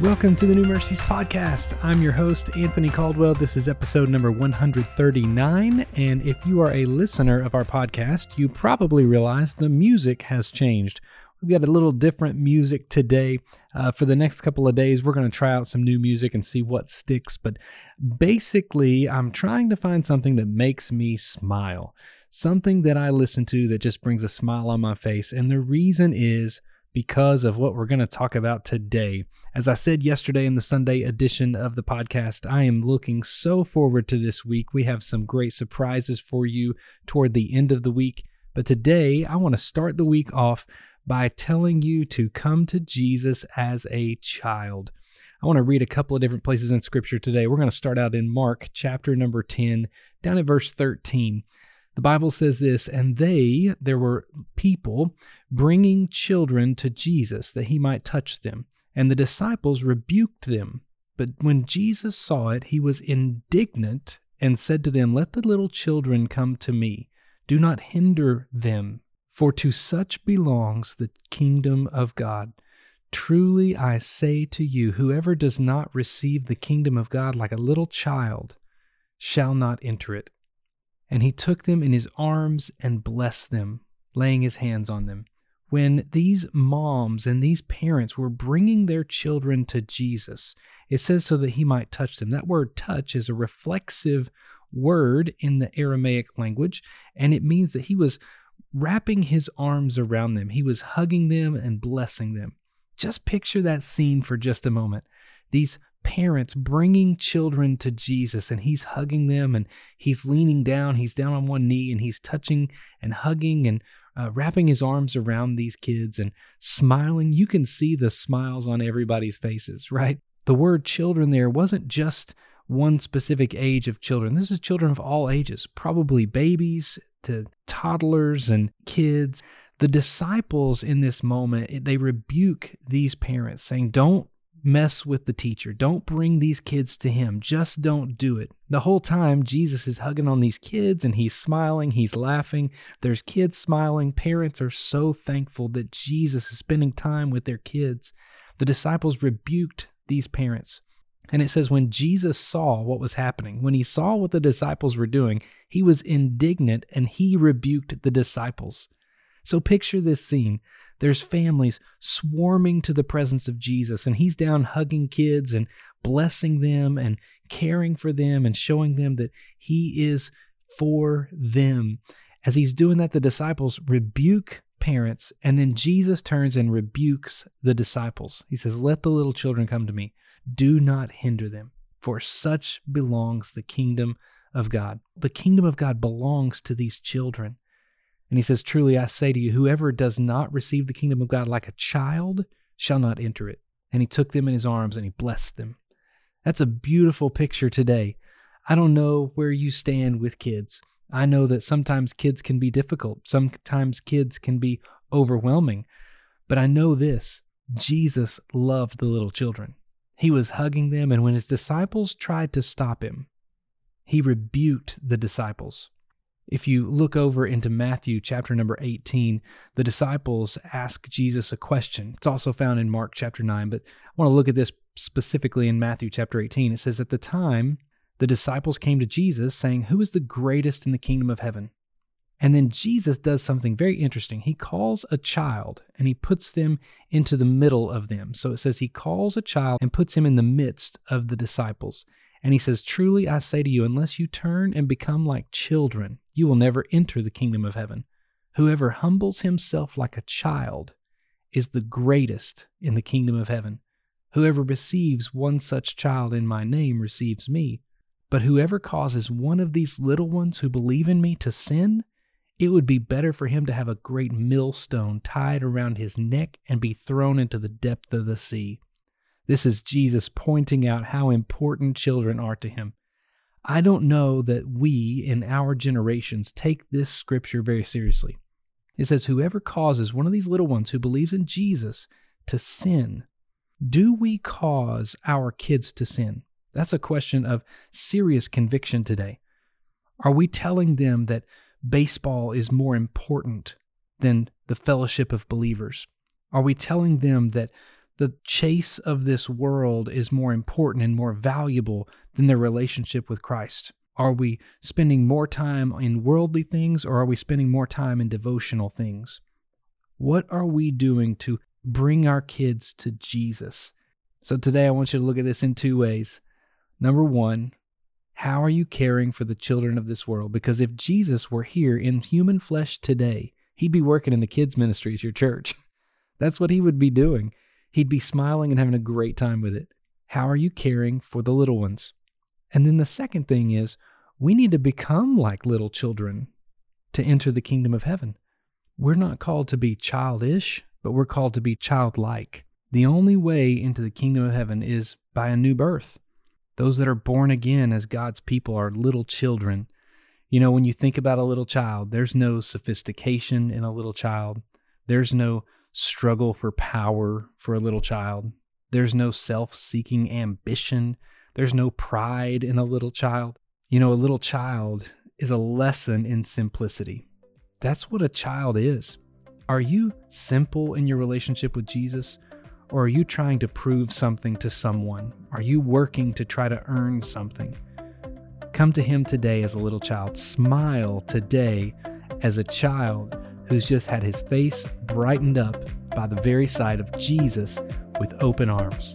Welcome to the New Mercies Podcast. I'm your host, Anthony Caldwell. This is episode number 139. And if you are a listener of our podcast, you probably realize the music has changed. We've got a little different music today. Uh, for the next couple of days, we're going to try out some new music and see what sticks. But basically, I'm trying to find something that makes me smile, something that I listen to that just brings a smile on my face. And the reason is because of what we're going to talk about today. As I said yesterday in the Sunday edition of the podcast, I am looking so forward to this week. We have some great surprises for you toward the end of the week. But today, I want to start the week off by telling you to come to Jesus as a child. I want to read a couple of different places in Scripture today. We're going to start out in Mark chapter number 10, down at verse 13. The Bible says this, and they, there were people bringing children to Jesus that he might touch them. And the disciples rebuked them. But when Jesus saw it, he was indignant and said to them, Let the little children come to me. Do not hinder them, for to such belongs the kingdom of God. Truly I say to you, whoever does not receive the kingdom of God like a little child shall not enter it. And he took them in his arms and blessed them, laying his hands on them when these moms and these parents were bringing their children to Jesus. It says so that he might touch them. That word touch is a reflexive word in the Aramaic language, and it means that he was wrapping his arms around them, he was hugging them and blessing them. Just picture that scene for just a moment. These parents bringing children to Jesus and he's hugging them and he's leaning down, he's down on one knee and he's touching and hugging and uh, wrapping his arms around these kids and smiling. You can see the smiles on everybody's faces, right? The word children there wasn't just one specific age of children. This is children of all ages, probably babies to toddlers and kids. The disciples in this moment, they rebuke these parents, saying, Don't mess with the teacher. Don't bring these kids to him. Just don't do it. The whole time, Jesus is hugging on these kids and he's smiling, he's laughing. There's kids smiling. Parents are so thankful that Jesus is spending time with their kids. The disciples rebuked these parents. And it says, when Jesus saw what was happening, when he saw what the disciples were doing, he was indignant and he rebuked the disciples. So picture this scene there's families swarming to the presence of Jesus, and he's down hugging kids and blessing them and caring for them and showing them that he is for them. As he's doing that, the disciples rebuke parents, and then Jesus turns and rebukes the disciples. He says, Let the little children come to me. Do not hinder them, for such belongs the kingdom of God. The kingdom of God belongs to these children. And he says, Truly I say to you, whoever does not receive the kingdom of God like a child shall not enter it. And he took them in his arms and he blessed them. That's a beautiful picture today. I don't know where you stand with kids. I know that sometimes kids can be difficult, sometimes kids can be overwhelming. But I know this Jesus loved the little children. He was hugging them, and when his disciples tried to stop him, he rebuked the disciples. If you look over into Matthew chapter number 18, the disciples ask Jesus a question. It's also found in Mark chapter 9, but I want to look at this specifically in Matthew chapter 18. It says, At the time, the disciples came to Jesus saying, Who is the greatest in the kingdom of heaven? And then Jesus does something very interesting. He calls a child and he puts them into the middle of them. So it says he calls a child and puts him in the midst of the disciples. And he says, Truly I say to you, unless you turn and become like children, you will never enter the kingdom of heaven. Whoever humbles himself like a child is the greatest in the kingdom of heaven. Whoever receives one such child in my name receives me. But whoever causes one of these little ones who believe in me to sin, it would be better for him to have a great millstone tied around his neck and be thrown into the depth of the sea. This is Jesus pointing out how important children are to him. I don't know that we in our generations take this scripture very seriously. It says, Whoever causes one of these little ones who believes in Jesus to sin, do we cause our kids to sin? That's a question of serious conviction today. Are we telling them that baseball is more important than the fellowship of believers? Are we telling them that the chase of this world is more important and more valuable than their relationship with Christ? Are we spending more time in worldly things or are we spending more time in devotional things? What are we doing to bring our kids to Jesus? So today I want you to look at this in two ways. Number one, how are you caring for the children of this world? Because if Jesus were here in human flesh today, he'd be working in the kids' ministry at your church. That's what he would be doing. He'd be smiling and having a great time with it. How are you caring for the little ones? And then the second thing is, we need to become like little children to enter the kingdom of heaven. We're not called to be childish, but we're called to be childlike. The only way into the kingdom of heaven is by a new birth. Those that are born again as God's people are little children. You know, when you think about a little child, there's no sophistication in a little child. There's no struggle for power for a little child. There's no self seeking ambition. There's no pride in a little child. You know, a little child is a lesson in simplicity. That's what a child is. Are you simple in your relationship with Jesus? Or are you trying to prove something to someone? Are you working to try to earn something? Come to Him today as a little child. Smile today as a child who's just had his face brightened up by the very sight of Jesus with open arms.